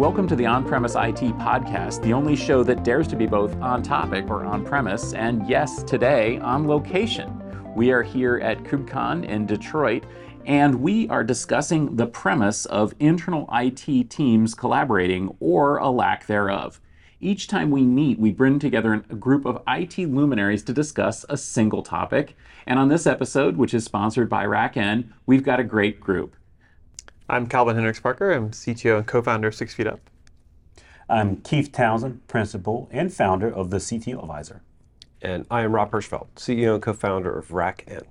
Welcome to the On Premise IT podcast, the only show that dares to be both on topic or on premise, and yes, today on location. We are here at KubeCon in Detroit, and we are discussing the premise of internal IT teams collaborating or a lack thereof. Each time we meet, we bring together a group of IT luminaries to discuss a single topic. And on this episode, which is sponsored by RackN, we've got a great group. I'm Calvin Hendryx-Parker. I'm CTO and co-founder of Six Feet Up. I'm Keith Townsend, principal and founder of the CTO Advisor. And I am Rob Hirschfeld, CEO and co-founder of RackN.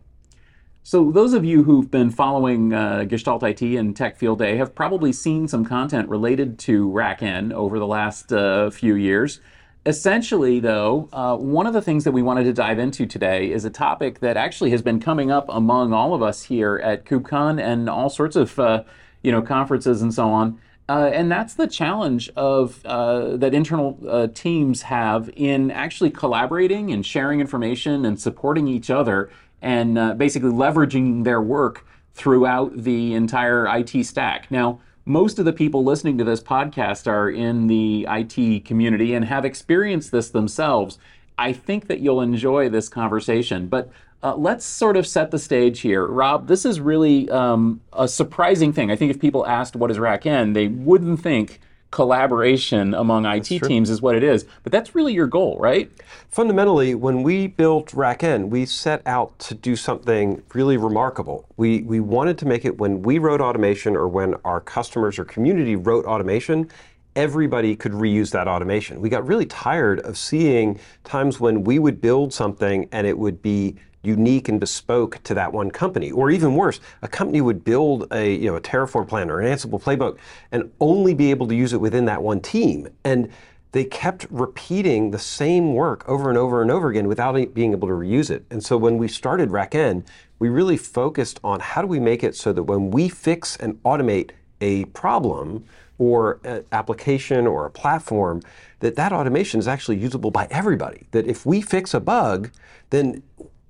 So those of you who've been following uh, Gestalt IT and Tech Field Day have probably seen some content related to RackN over the last uh, few years. Essentially, though, uh, one of the things that we wanted to dive into today is a topic that actually has been coming up among all of us here at KubeCon and all sorts of uh, you know, conferences and so on. Uh, and that's the challenge of uh, that internal uh, teams have in actually collaborating and sharing information and supporting each other and uh, basically leveraging their work throughout the entire IT stack. Now, most of the people listening to this podcast are in the IT community and have experienced this themselves. I think that you'll enjoy this conversation. But uh, let's sort of set the stage here. Rob, this is really um, a surprising thing. I think if people asked what is RackN, they wouldn't think collaboration among IT teams is what it is. But that's really your goal, right? Fundamentally, when we built RackN, we set out to do something really remarkable. We, we wanted to make it when we wrote automation or when our customers or community wrote automation, everybody could reuse that automation. We got really tired of seeing times when we would build something and it would be unique and bespoke to that one company. Or even worse, a company would build a, you know, a Terraform plan or an Ansible playbook and only be able to use it within that one team. And they kept repeating the same work over and over and over again without being able to reuse it. And so when we started RackN, we really focused on how do we make it so that when we fix and automate a problem or an application or a platform, that that automation is actually usable by everybody. That if we fix a bug, then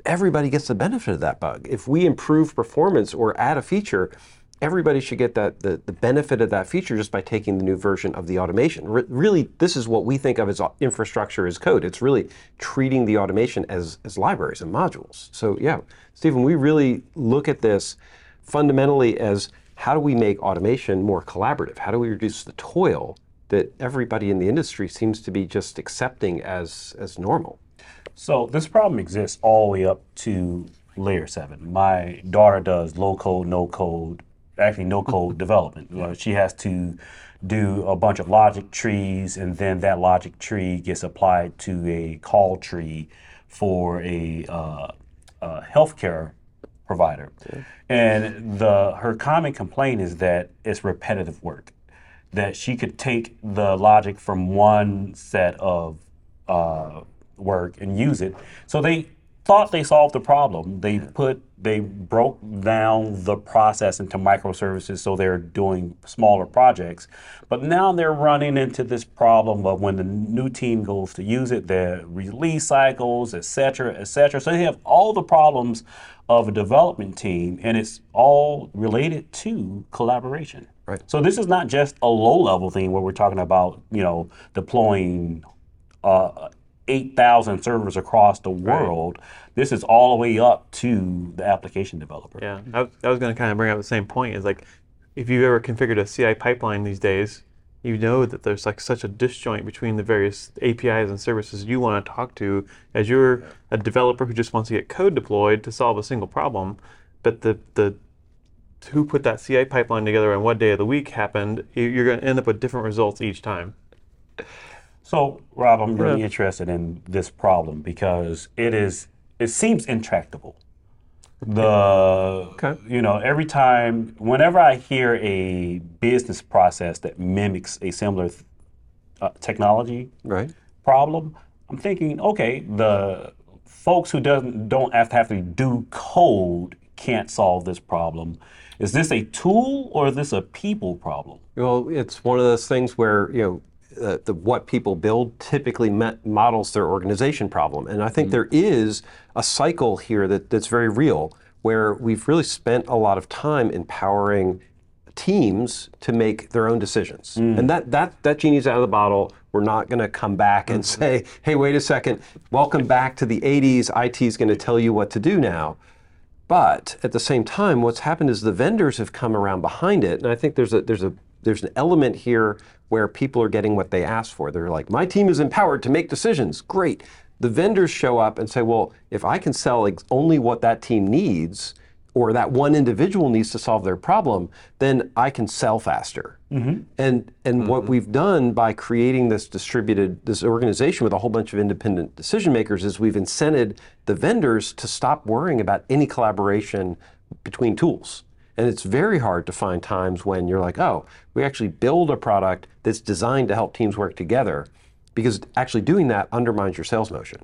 everybody gets the benefit of that bug. If we improve performance or add a feature, everybody should get that the, the benefit of that feature just by taking the new version of the automation. really, this is what we think of as uh, infrastructure as code. It's really treating the automation as, as libraries and modules. So yeah, Stephen, we really look at this fundamentally as how do we make automation more collaborative? How do we reduce the toil that everybody in the industry seems to be just accepting as, as normal? So this problem exists all the way up to layer seven. My daughter does low code, no code, actually no code development. You know, she has to do a bunch of logic trees, and then that logic tree gets applied to a call tree for a, uh, a healthcare provider. And the her common complaint is that it's repetitive work. That she could take the logic from one set of uh, work and use it. So they thought they solved the problem. They put they broke down the process into microservices so they're doing smaller projects. But now they're running into this problem of when the new team goes to use it, their release cycles, et cetera, et cetera. So they have all the problems of a development team, and it's all related to collaboration. Right. So this is not just a low level thing where we're talking about, you know, deploying uh, 8,000 servers across the world. Right. This is all the way up to the application developer. Yeah, I, I was going to kind of bring up the same point. Is like, if you've ever configured a CI pipeline these days, you know that there's like such a disjoint between the various APIs and services you want to talk to as you're a developer who just wants to get code deployed to solve a single problem, but the the who put that CI pipeline together and what day of the week happened, you're going to end up with different results each time. So, Rob, I'm really yeah. interested in this problem because it is it seems intractable. The okay. you know every time whenever I hear a business process that mimics a similar uh, technology right. problem, I'm thinking, okay, the folks who doesn't don't have to have to do code can't solve this problem. Is this a tool or is this a people problem? Well, it's one of those things where you know uh, the, what people build typically met, models their organization problem. And I think mm-hmm. there is a cycle here that, that's very real where we've really spent a lot of time empowering teams to make their own decisions. And that, that, that genie's out of the bottle. We're not going to come back and say, hey, wait a second, welcome back to the 80s. IT is going to tell you what to do now. But at the same time, what's happened is the vendors have come around behind it, and I think there's a there's a there's an element here where people are getting what they asked for. They're like, my team is empowered to make decisions. Great. The vendors show up and say, well, if I can sell ex- only what that team needs, or that one individual needs to solve their problem, then I can sell faster. Mm-hmm. And and mm-hmm. what we've done by creating this distributed this organization with a whole bunch of independent decision makers is we've incented the vendors to stop worrying about any collaboration between tools. And it's very hard to find times when you're like, oh, we actually build a product that's designed to help teams work together, because actually doing that undermines your sales motion.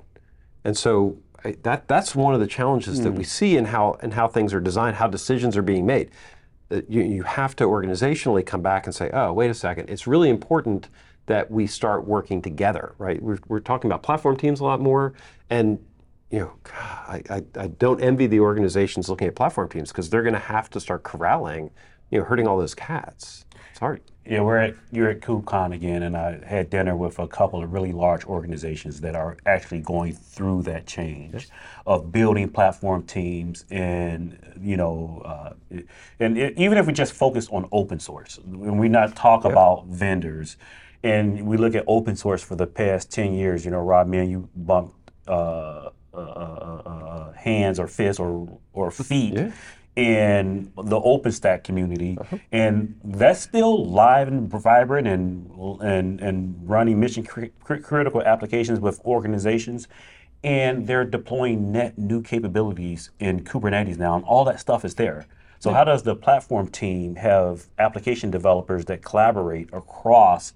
And so I- that that's one of the challenges that we hmm. see in how and how things are designed, how decisions are being made. You, you have to organizationally come back and say, oh, wait a second, it's really important that we start working together, right? We're, we're talking about platform teams a lot more, and you know, I, I, I don't envy the organizations looking at platform teams because they're going to have to start corralling, you know, hurting all those cats. It's hard. Yeah, we're at you're at KubeCon again, and I had dinner with a couple of really large organizations that are actually going through that change of building platform teams, and you know, uh, and it, even if we just focus on open source, when we not talk about vendors, and we look at open source for the past ten years, you know, Rob, me and you bumped uh, uh, uh, uh, hands or fists or or feet in the OpenStack community, and that's still live and vibrant and and and running mission cri- critical applications with organizations, and they're deploying net new capabilities in Kubernetes now, and all that stuff is there. So how does the platform team have application developers that collaborate across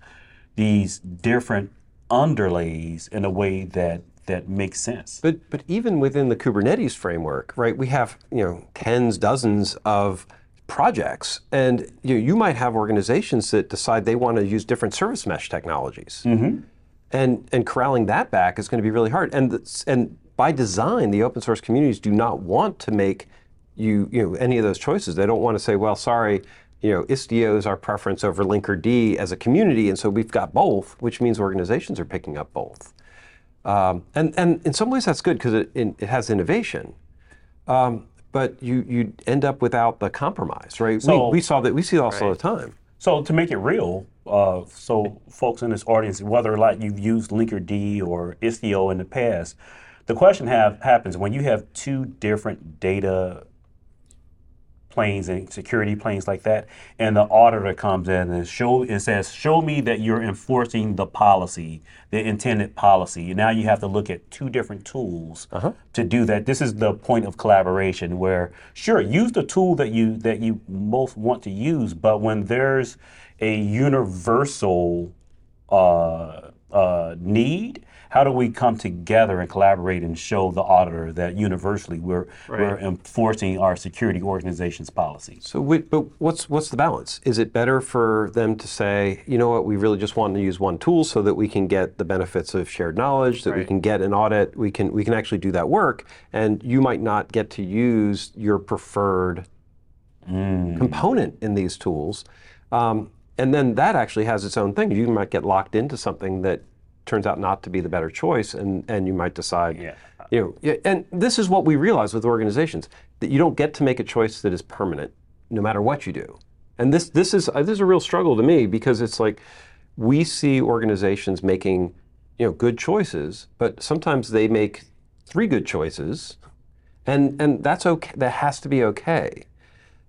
these different underlays in a way that that makes sense? But but even within the Kubernetes framework, right? We have you know tens, dozens of projects, and you know, you might have organizations that decide they want to use different service mesh technologies, mm-hmm. and and corralling that back is going to be really hard. And the, and by design, the open source communities do not want to make you you know any of those choices. They don't want to say, well, sorry. You know, Istio is our preference over Linkerd as a community, and so we've got both, which means organizations are picking up both. Um, and, and in some ways that's good because it, it, it has innovation. Um, but you, you end up without the compromise, right? So- we, we saw that we see this all the time. So to make it real, uh, so folks in this audience, whether like you've used Linkerd or Istio in the past, the question have happens when you have two different data planes and security planes like that, and the auditor comes in and show and says, "Show me that you're enforcing the policy, the intended policy." And Now you have to look at two different tools to do that. This is the point of collaboration, where sure, use the tool that you that you most want to use, but when there's a universal uh, uh, need. How do we come together and collaborate and show the auditor that universally we're we're enforcing our security organization's policies? So, we, but what's what's the balance? Is it better for them to say, you know what, we really just want to use one tool so that we can get the benefits of shared knowledge, that we can get an audit, we can we can actually do that work, and you might not get to use your preferred component in these tools, um, and then that actually has its own thing. You might get locked into something that turns out not to be the better choice, and and you might decide. Yeah. You know, and this is what we realize with organizations that you don't get to make a choice that is permanent, no matter what you do. And this this is uh, this is a real struggle to me because it's like we see organizations making you know good choices, but sometimes they make three good choices, and and that's okay. That has to be okay.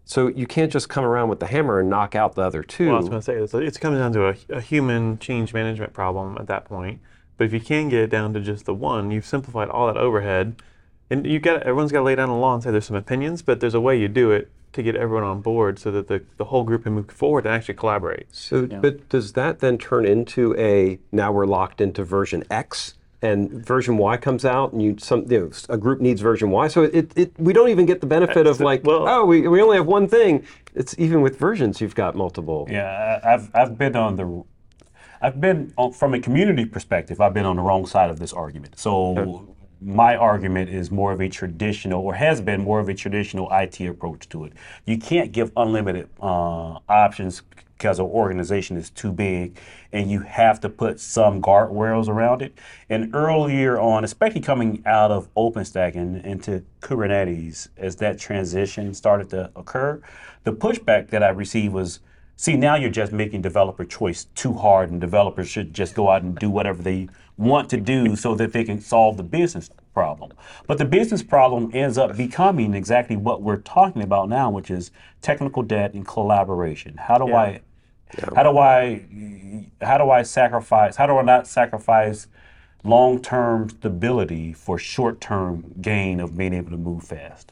So you can't just come around with the hammer and knock out the other two. Well, I was going to say it's, it's coming down to a, a human change management problem at that point. But if you can get it down to just the one, you've simplified all that overhead, and you got everyone's got to lay down the law and say there's some opinions, but there's a way you do it to get everyone on board so that the, the whole group can move forward and actually collaborate. So, but does that then turn into a now we're locked into version X and version Y comes out and you some you know, a group needs version Y. So it, it we don't even get the benefit of like well- oh we, we only have one thing. It's even with versions you've got multiple. Yeah, I've I've been on the, I've been on, from a community perspective. I've been on the wrong side of this argument. So my argument is more of a traditional, or has been more of a traditional IT approach to it. You can't give unlimited uh, options because an organization is too big, and you have to put some guardrails around it. And earlier on, especially coming out of OpenStack and into Kubernetes, as that transition started to occur, the pushback that I received was See, now you're just making developer choice too hard, and developers should just go out and do whatever they want to do so that they can solve the business problem. But the business problem ends up becoming exactly what we're talking about now, which is technical debt and collaboration. How do Yeah. I, how do I, how do I sacrifice? How do I not sacrifice long-term stability for short-term gain of being able to move fast?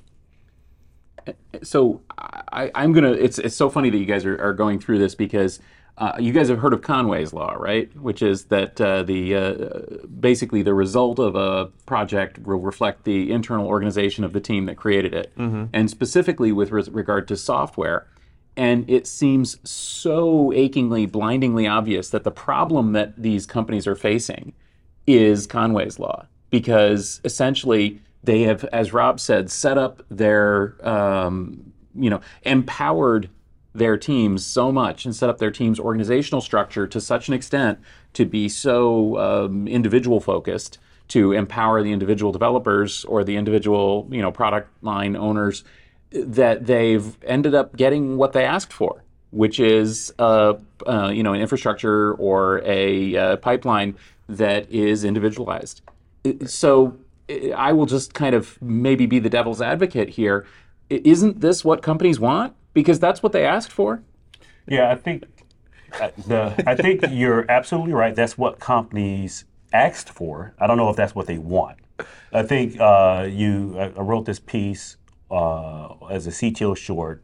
so I, I'm gonna. It's it's so funny that you guys are, are going through this because uh, you guys have heard of Conway's law, right? Which is that uh, the uh, basically the result of a project will reflect the internal organization of the team that created it, and specifically with res- regard to software. And it seems so achingly, blindingly obvious that the problem that these companies are facing is Conway's law because essentially they have, as Rob said, set up their, um, you know, empowered their teams so much and set up their team's organizational structure to such an extent to be so um, individual focused to empower the individual developers or the individual, you know, product line owners that they've ended up getting what they asked for, which is uh, uh, you know an infrastructure or a uh, pipeline that is individualized. So I will just kind of maybe be the devil's advocate here. Isn't this what companies want? Because that's what they asked for. Yeah, I think uh, the I think you're absolutely right. That's what companies asked for. I don't know if that's what they want. I think uh, you. I wrote this piece uh, as a CTO short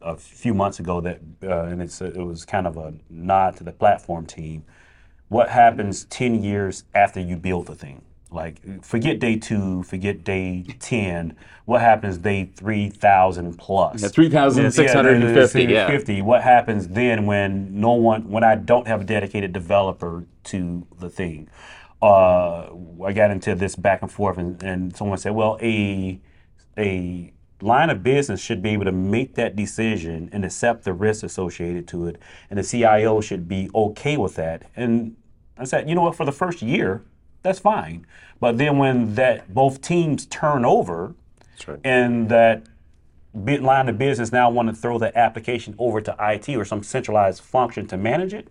a few months ago that, uh, and it's a, it was kind of a nod to the platform team. What happens ten years after you build the thing? Like, forget day two, forget day ten. What happens day three thousand plus? Yeah, 3,650, yeah. 50. What happens then when no one, when I don't have a dedicated developer to the thing? Uh, I got into this back and forth, and, and someone said, "Well, a a line of business should be able to make that decision and accept the risks associated to it, and the CIO should be okay with that." And I said, "You know what? For the first year, that's fine, but then when that both teams turn over, right. and that bit line of business now want to throw the application over to IT or some centralized function to manage it.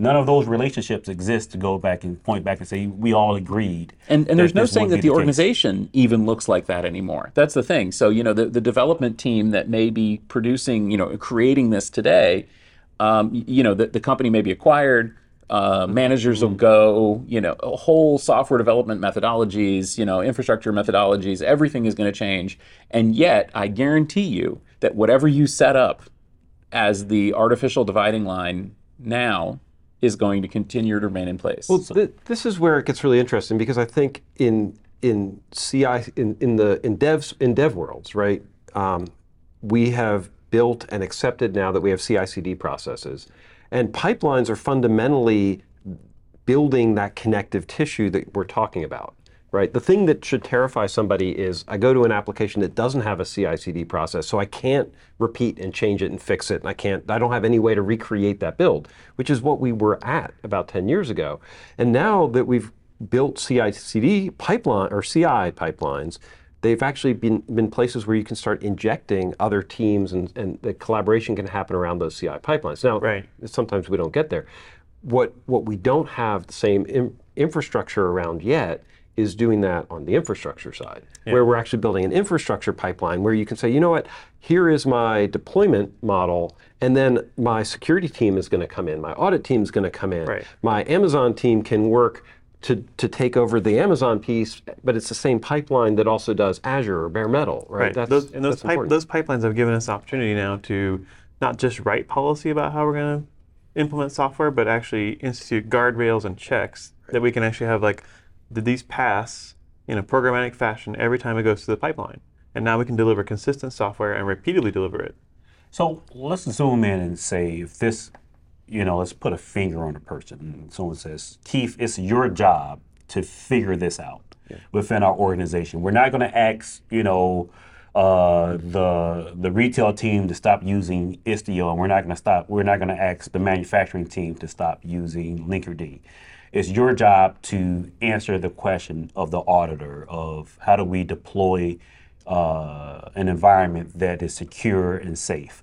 None of those relationships exist to go back and point back and say we all agreed. And, and there's no saying that the case." organization even looks like that anymore. That's the thing. So, you know, the, the development team that may be producing, you know, creating this today, um, you know, the, the company may be acquired. Uh, managers will go, you know, a whole software development methodologies, you know, infrastructure methodologies, everything is going to change. And yet, I guarantee you that whatever you set up as the artificial dividing line now is going to continue to remain in place. Well, th- this is where it gets really interesting because I think in in CI in, in the in devs in dev worlds, right? Um, we have built and accepted now that we have CI/CD processes, and pipelines are fundamentally building that connective tissue that we're talking about. Right. The thing that should terrify somebody is I go to an application that doesn't have a CI/CD process, so I can't repeat and change it and fix it, and I can't. I don't have any way to recreate that build, which is what we were at about 10 years ago. And now that we've built CI/CD pipeline or CI pipelines, they've actually been been places where you can start injecting other teams, and and the collaboration can happen around those CI pipelines. Now, Right. sometimes we don't get there. What what we don't have the same in, infrastructure around yet is doing that on the infrastructure side, where we're actually building an infrastructure pipeline where you can say, you know what, here is my deployment model, and then my security team is going to come in, my audit team is going to come in, Right. my Amazon team can work to, to take over the Amazon piece, but it's the same pipeline that also does Azure or bare metal, right? Right. those, and those, that's pipe, those pipelines have given us the opportunity now to not just write policy about how we're going to implement software, but actually institute guardrails and checks that we can actually have like, did these pass in a programmatic fashion every time it goes through the pipeline? And now we can deliver consistent software and repeatedly deliver it. So let's zoom in and say if this, you know, let's put a finger on a person. And someone says, Keith, it's your job to figure this out within our organization. We're not going to ask, you know, uh, the the retail team to stop using Istio, and we're not going to stop. We're not going to ask the manufacturing team to stop using Linkerd. It's your job to answer the question of the auditor of how do we deploy uh, an environment that is secure and safe.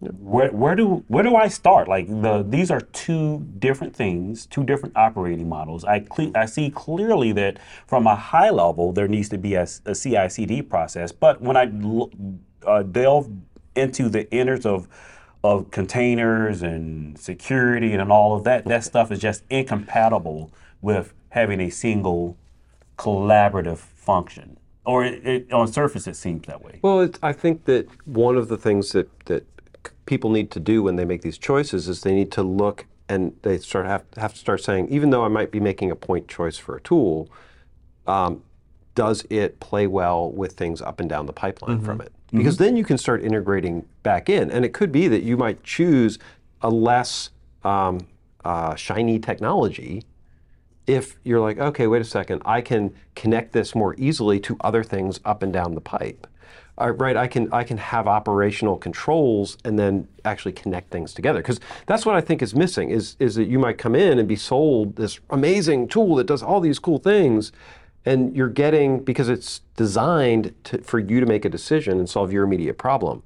Where, where do where do I start? Like the these are two different things, two different operating models. I cle- I see clearly that from a high level there needs to be a, a CI/CD process, but when I l- uh, delve into the innards of of containers and security and all of that, that stuff is just incompatible with having a single collaborative function. Or it, it, on surface, it seems that way. Well, it, I think that one of the things that, that people need to do when they make these choices is they need to look and they start have, have to start saying, even though I might be making a point choice for a tool, um, does it play well with things up and down the pipeline from it? Because then you can start integrating back in, and it could be that you might choose a less um, uh, shiny technology if you're like, okay, wait a second, I can connect this more easily to other things up and down the pipe. Uh, right, I can I can have operational controls and then actually connect things together. Because that's what I think is missing is is that you might come in and be sold this amazing tool that does all these cool things, and you're getting because it's designed to, for you to make a decision and solve your immediate problem,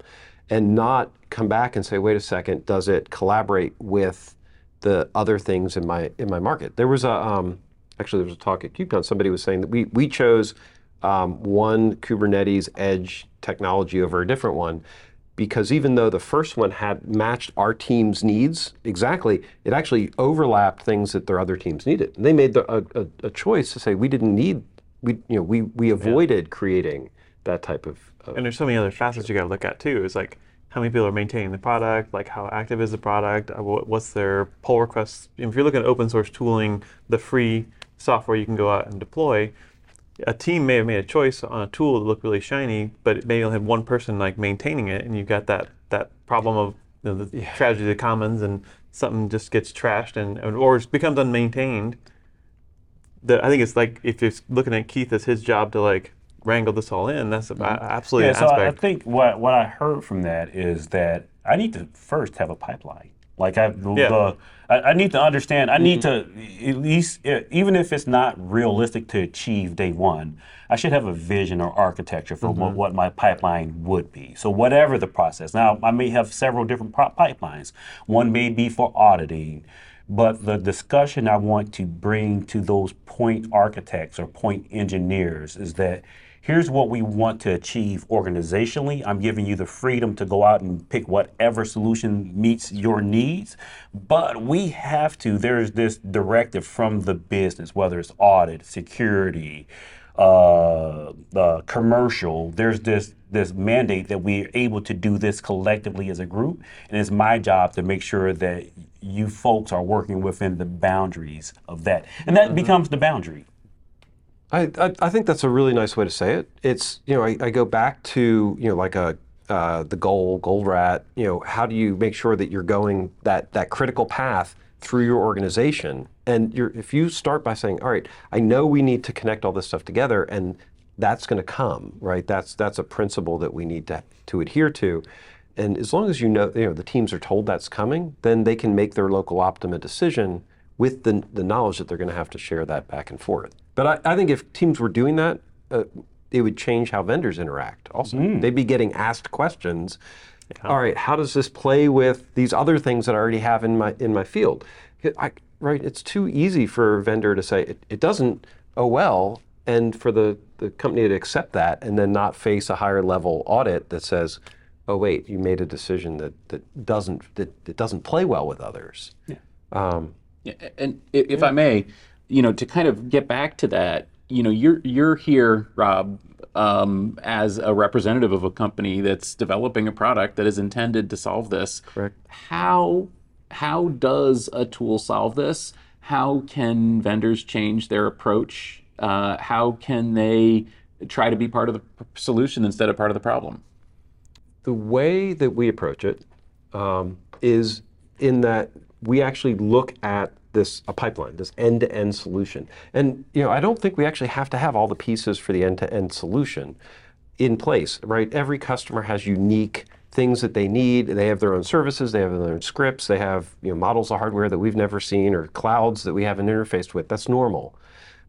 and not come back and say, wait a second, does it collaborate with the other things in my in my market. There was a um, actually there was a talk at KubeCon. Somebody was saying that we we chose um, one Kubernetes edge technology over a different one because even though the first one had matched our team's needs exactly, it actually overlapped things that their other teams needed. And they made the, a, a, a choice to say we didn't need we you know we we avoided creating that type of. of And there's so many other facets you got to look at too. Is like how many people are maintaining the product, like how active is the product, uh, what's their pull requests. If you're looking at open source tooling, the free software you can go out and deploy, a team may have made a choice on a tool that looked really shiny, but it may only have one person like maintaining it, and you've got that that problem of you know, the tragedy of the commons, and something just gets trashed and or becomes unmaintained. That I think it's like if you're looking at Keith as his job to like wrangle this all in, that's a- mm-hmm. absolutely Yeah, an so I- I think what what I heard from that is that I need to first have a pipeline. Like I, the, Yeah. the- I, I need to understand. I need mm-hmm. to at least, even if it's not realistic to achieve day one, I should have a vision or architecture for what, mm-hmm. what my pipeline would be. So whatever the process. Now I may have several different pipelines. One may be for auditing. But the discussion I want to bring to those point architects or point engineers is that here's what we want to achieve organizationally. I'm giving you the freedom to go out and pick whatever solution meets your needs. But we have to, there's this directive from the business, whether it's audit, security, uh, uh, commercial, there's this this mandate that we're able to do this collectively as a group, and it's my job to make sure that you folks are working within the boundaries of that, and that becomes the boundary. I, I, I think that's a really nice way to say it. It's you know I, I go back to you know like a uh, the goal Goldratt. You know how do you make sure that you're going that that critical path through your organization? And if you start by saying, all right, I know we need to connect all this stuff together, and that's going to come right. That's that's a principle that we need to to adhere to. And as long as you know you know the teams are told that's coming, then they can make their local Optima decision with the, the knowledge that they're going to have to share that back and forth. But I, I think if teams were doing that, uh, it would change how vendors interact also. They'd be getting asked questions. All right, how does this play with these other things that I already have in my in my field? I, right, it's too easy for a vendor to say it, it doesn't. Oh well, and for the, the company to accept that and then not face a higher level audit that says, oh wait, you made a decision that, that doesn't that, that doesn't play well with others. Um, Yeah, and i- if I may, you know, to kind of get back to that, you know, you're you're here, Rob, um, as a representative of a company that's developing a product that is intended to solve this. Correct. How how does a tool solve this? How can vendors change their approach? Uh, how can they try to be part of the solution instead of part of the problem? the way that we approach it um, is in that we actually look at this a pipeline, this end-to-end solution. And you know, I don't think we actually have to have all the pieces for the end-to-end solution in place, right? Every customer has unique things that they need. They have their own services, they have their own scripts, they have you know, models of hardware that we've never seen or clouds that we haven't interfaced with. That's normal.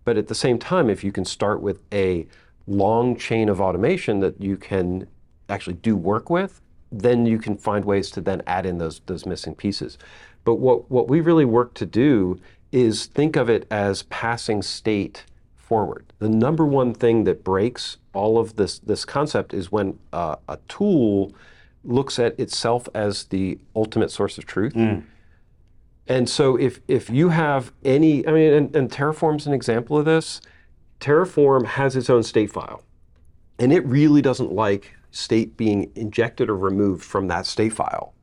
But at the same time, if you can start with a long chain of automation that you can actually do work with, then you can find ways to then add in those those missing pieces. But what, what we really work to do is think of it as passing state forward. The number one thing that breaks all of this this concept is when uh, a tool looks at itself as the ultimate source of truth. And so if if you have any, I mean, and, and Terraform's an example of this. Terraform has its own state file, and it really doesn't like state being injected or removed from that state file.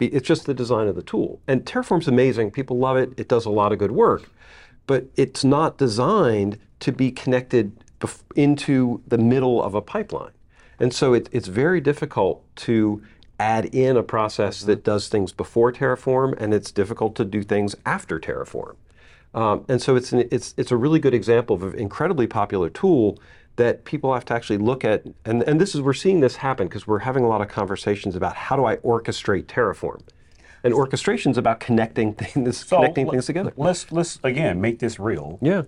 It's just the design of the tool. And Terraform's amazing. People love it. It does a lot of good work, but it's not designed to be connected into the middle of a pipeline. And so it, it's very difficult to add in a process that does things before Terraform, and it's difficult to do things after Terraform. Um, and so it's, an, it's, it's a really good example of an incredibly popular tool that people have to actually look at. And, and this is, we're seeing this happen because we're having a lot of conversations about how do I orchestrate Terraform? And orchestration is about connecting things, So, connecting let- things together. Let's let's again make this real. Yeah.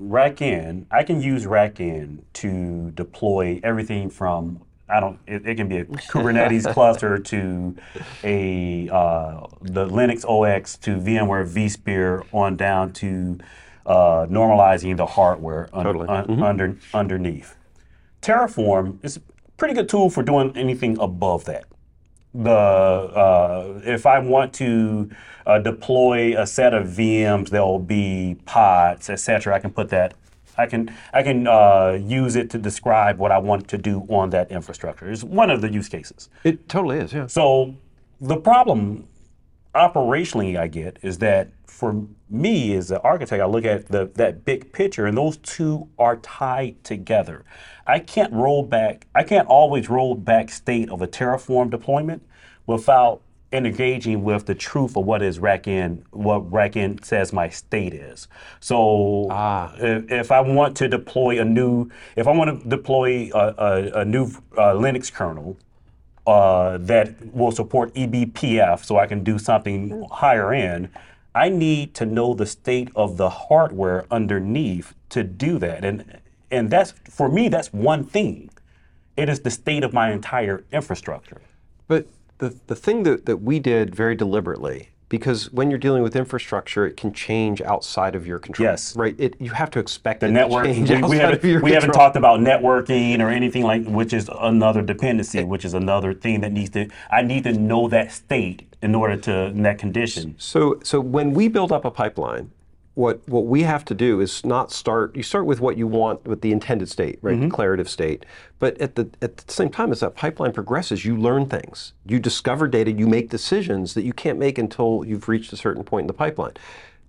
RackN, I can use RackN to deploy everything from I don't. It, it can be a Kubernetes cluster to a uh, the Linux OX to VMware vSphere on down to uh, normalizing the hardware un- Totally. un- under underneath. Terraform is a pretty good tool for doing anything above that the uh, if I want to uh, deploy a set of VMs, there will be pods, etc. I can put that. I can I can uh, use it to describe what I want to do on that infrastructure. It's one of the use cases. It totally is, yeah. So the problem operationally I get is that for me as an architect, I look at the that big picture and those two are tied together. I can't roll back, I can't always roll back state of a Terraform deployment without engaging with the truth of what is RackN, what rack RackN says my state is. So if, if I want to deploy a new, if I want to deploy a, a, a new uh, Linux kernel, uh, that will support eBPF so I can do something higher end, I need to know the state of the hardware underneath to do that. And and that's for me that's one thing. It is the state of my entire infrastructure. But the, the thing that, that we did very deliberately, because when you're dealing with infrastructure, it can change outside of your control. Yes. Right? It, you have to expect The it network to we, change we outside haven't, of your we haven't talked about networking or anything like which is another dependency, which is another thing that needs to I need to know that state in order to in that condition. So, so when we build up a pipeline, what what we have to do is not start. You start with what you want, with the intended state, right, mm-hmm. declarative state. But at the at the same time, as that pipeline progresses, you learn things, you discover data, you make decisions that you can't make until you've reached a certain point in the pipeline.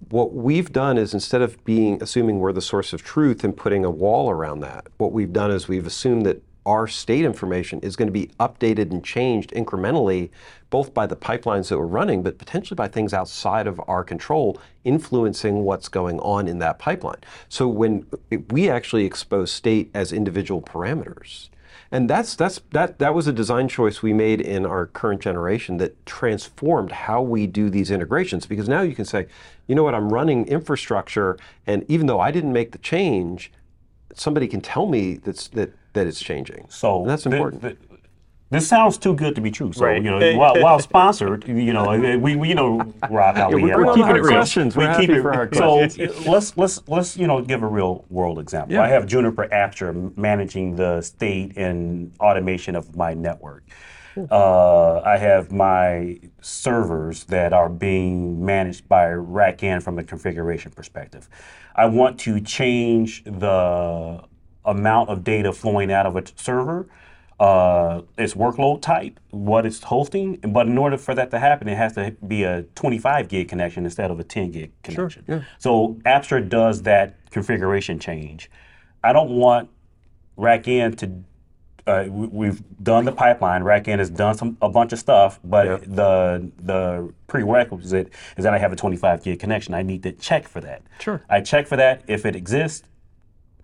What we've done is instead of being assuming we're the source of truth and putting a wall around that, what we've done is we've assumed that our state information is going to be updated and changed incrementally, both by the pipelines that we're running, but potentially by things outside of our control, influencing what's going on in that pipeline. So when we actually expose state as individual parameters. And that's that's that that was a design choice we made in our current generation that transformed how we do these integrations because now you can say, you know what, I'm running infrastructure and even though I didn't make the change, somebody can tell me that's that that it's changing. So And that's th- important. th- this sounds too good to be true. So Right. you know, while, while sponsored, you know, we, we you know, Rob, how we we're have bringing our- keeping it so real. questions. We're happy for our So let's let's let's you know give a real world example. Yeah. I have Juniper Apstra managing the state and automation of my network. Uh, I have my servers that are being managed by RackN from a configuration perspective. I want to change the amount of data flowing out of a server, uh, its workload type, what it's hosting. But in order for that to happen, it has to be a 25 gig connection instead of a 10 gig connection. So Apstra does that configuration change. I don't want RackN to uh, we, we've done the pipeline. RackN has done some a bunch of stuff, but Yeah. the the prerequisite is that I have a 25 gig connection. I need to check for that. Sure. I check for that if it exists,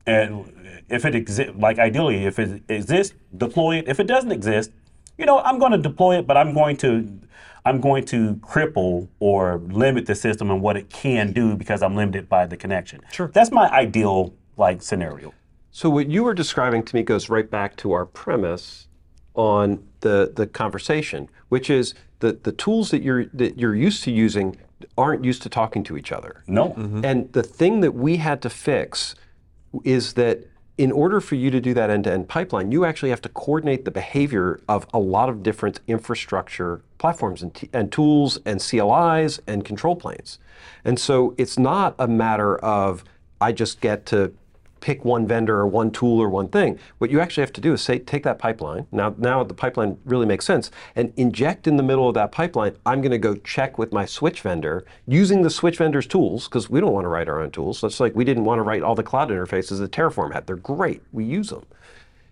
and if it exists, like ideally, if it exists, deploy it. If it doesn't exist, you know, I'm going to deploy it, but I'm going to I'm going to cripple or limit the system and what it can do because I'm limited by the connection. Sure. That's my ideal like scenario. So what you were describing to me goes right back to our premise on the the conversation, which is the the tools that you're that you're used to using aren't used to talking to each other. No. And the thing that we had to fix is that in order for you to do that end-to-end pipeline, you actually have to coordinate the behavior of a lot of different infrastructure platforms and, t- and tools and CLIs and control planes. And so it's not a matter of I just get to pick one vendor or one tool or one thing. What you actually have to do is say, take that pipeline. Now, now the pipeline really makes sense, and inject in the middle of that pipeline. I'm going to go check with my switch vendor using the switch vendor's tools because we don't want to write our own tools. That's like we didn't want to write all the cloud interfaces that Terraform had. They're great. We use them.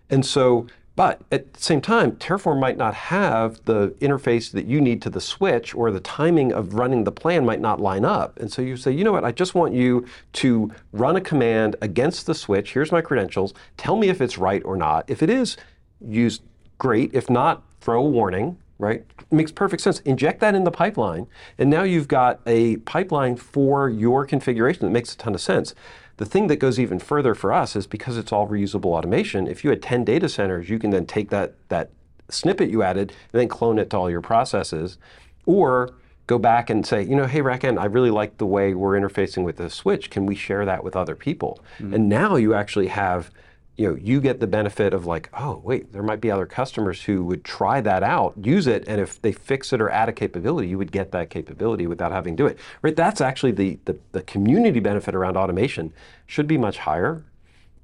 And so, but at the same time, Terraform might not have the interface that you need to the switch, or the timing of running the plan might not line up. And so you say, you know what, I just want you to run a command against the switch. Here's my credentials. Tell me if it's right or not. If it is, use great. If not, throw a warning. Right? Makes perfect sense. Inject that in the pipeline, and now you've got a pipeline for your configuration that makes a ton of sense. The thing that goes even further for us is because it's all reusable automation. If you had 10 data centers, you can then take that that snippet you added and then clone it to all your processes, or go back and say, you know, hey RackN, I really like the way we're interfacing with the switch. Can we share that with other people? Mm-hmm. And now you actually have, you know, you get the benefit of like, oh wait, there might be other customers who would try that out, use it, and if they fix it or add a capability, you would get that capability without having to do it. Right? That's actually the the, the community benefit around automation should be much higher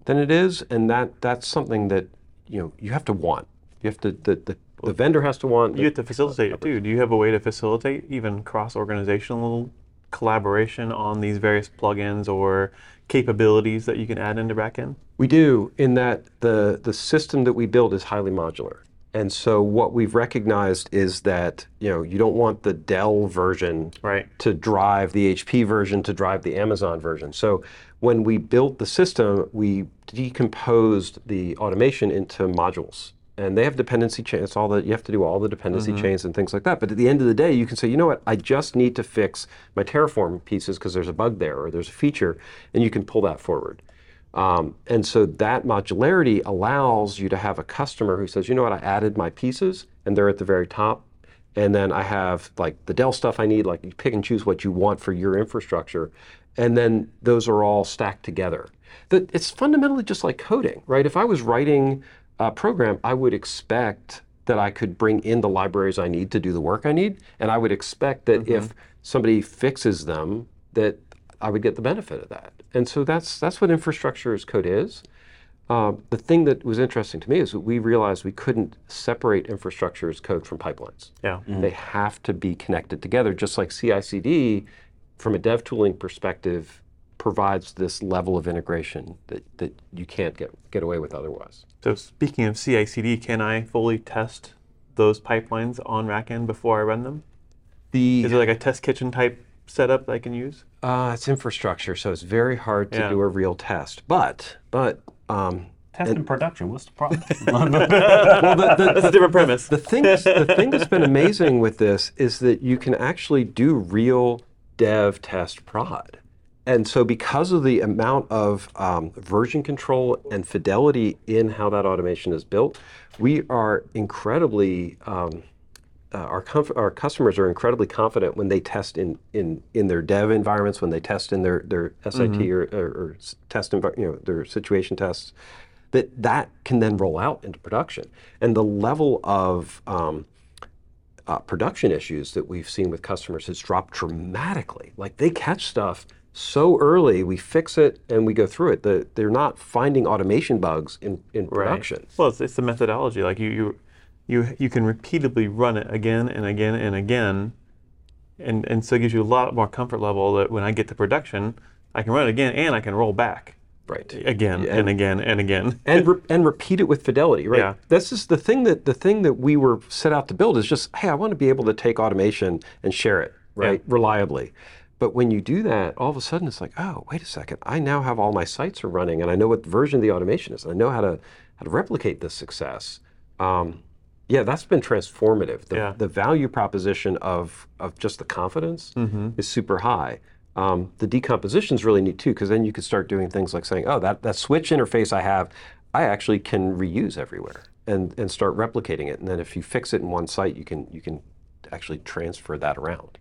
than it is, and that that's something that you know you have to want. You have to the the, the vendor has to want. You have to facilitate it too. Do you have a way to facilitate even cross-organizational collaboration on these various plugins or capabilities that you can add into RackN? We do, in that the, the system that we build is highly modular. And so what we've recognized is that you know you don't want the Dell version Right. to drive the HP version to drive the Amazon version. So when we built the system, we decomposed the automation into modules. And they have dependency chains. All that you have to do all the dependency chains and things like that. But at the end of the day, you can say, you know what, I just need to fix my Terraform pieces because there's a bug there or there's a feature, and you can pull that forward. Um, and so that modularity allows you to have a customer who says, you know what, I added my pieces and they're at the very top. And then I have like the Dell stuff I need, like you pick and choose what you want for your infrastructure. And then those are all stacked together. That it's fundamentally just like coding, right? If I was writing a program, I would expect that I could bring in the libraries I need to do the work I need. And I would expect that if mm-hmm. somebody fixes them, that I would get the benefit of that. And so that's that's what infrastructure as code is. Um, the thing that was interesting to me is that we realized we couldn't separate infrastructure as code from pipelines. Yeah. Mm-hmm. They have to be connected together, just like CI/CD, from a dev tooling perspective, provides this level of integration that, that you can't get get away with otherwise. So speaking of CI/CD, can I fully test those pipelines on RackN before I run them? The Is it like a test kitchen type setup that I can use? uh, it's infrastructure, so it's very hard to Yeah. do a real test. But but um, Test in production. What's the problem? well, the, the, That's a different premise. The thing, the thing that's been amazing with this is that you can actually do real dev test prod. And so, because of the amount of um, version control and fidelity in how that automation is built, we are incredibly, um, uh, our, comf- our customers are incredibly confident when they test in, in, in their dev environments, when they test in their, their SIT or, or, or test, envi- you know, their situation tests, that that can then roll out into production. And the level of um, uh, production issues that we've seen with customers has dropped dramatically. Like they catch stuff so early, we fix it and we go through it. The, they're not finding automation bugs in, in production. Well, it's, it's the methodology. Like you, you, you, you can repeatedly run it again and again and again, and and so it gives you a lot more comfort level that when I get to production, I can run it again and I can roll back. Right. again and again and again. and re- and repeat it with fidelity, right? Yeah. This is the thing that the thing that we were set out to build is just, hey, I want to be able to take automation and share it, right, reliably. But when you do that, all of a sudden it's like, oh, wait a second, I now have all my sites are running, and I know what version of the automation is. And I know how to how to replicate this success. Um, yeah, that's been transformative. The, Yeah. the value proposition of of just the confidence is super high. Um, the decomposition is really neat too, because then you could start doing things like saying, "Oh, that that switch interface I have, I actually can reuse everywhere," and and start replicating it. And then if you fix it in one site, you can you can actually transfer that around.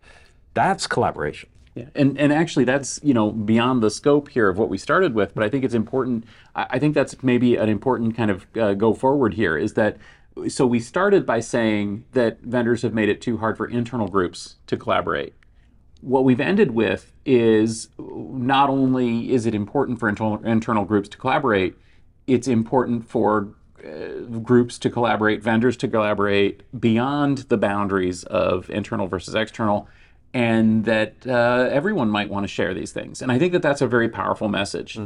That's collaboration. Yeah, and and actually that's you know beyond the scope here of what we started with, but I think it's important. I, think that's maybe an important kind of uh, go forward here is that. So we started by saying that vendors have made it too hard for internal groups to collaborate. What we've ended with is not only is it important for internal, internal groups to collaborate, it's important for uh, groups to collaborate, vendors to collaborate beyond the boundaries of internal versus external, and that uh, everyone might want to share these things. And I think that that's a very powerful message.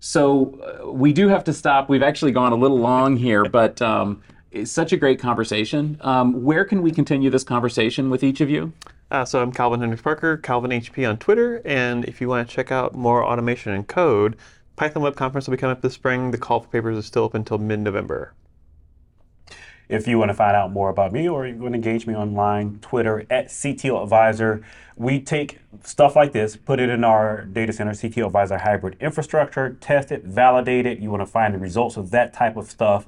So uh, we do have to stop. We've actually gone a little long here, but um, it's such a great conversation. Um, where can we continue this conversation with each of you? Uh, so I'm Calvin Hendryx-Parker, Calvin HP on Twitter, and if you want to check out more automation and code, Python Web Conference will be coming up this spring. The call for papers is still open until mid-November. If you want to find out more about me or you want to engage me online, Twitter at CTO Advisor. We take stuff like this, put it in our data center, CTO Advisor hybrid infrastructure, test it, validate it. You want to find the results of that type of stuff,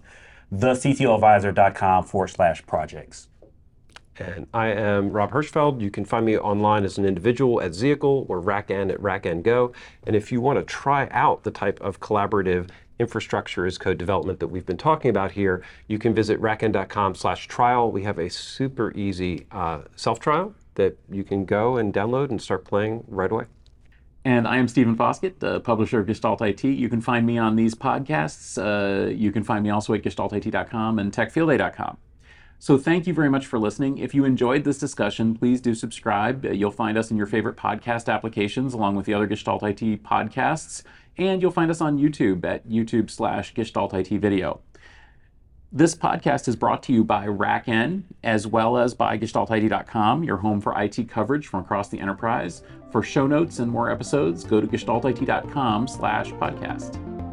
thectoadvisor.com forward slash projects. And I am Rob Hirschfeld. You can find me online as an individual at Zehicle or RackN at RackN Go. And if you want to try out the type of collaborative infrastructure as code development that we've been talking about here, you can visit rackn.com slash trial. We have a super easy uh, self-trial that you can go and download and start playing right away. And I am Stephen Foskett, the publisher of Gestalt IT. You can find me on these podcasts. Uh, you can find me also at gestaltit.com and techfieldday.com. So thank you very much for listening. If you enjoyed this discussion, please do subscribe. Uh, You'll find us in your favorite podcast applications along with the other Gestalt IT podcasts. And you'll find us on YouTube at YouTube slash Gestalt IT video. This podcast is brought to you by RackN as well as by GestaltIT.com, your home for IT coverage from across the enterprise. For show notes and more episodes, go to GestaltIT.com slash podcast.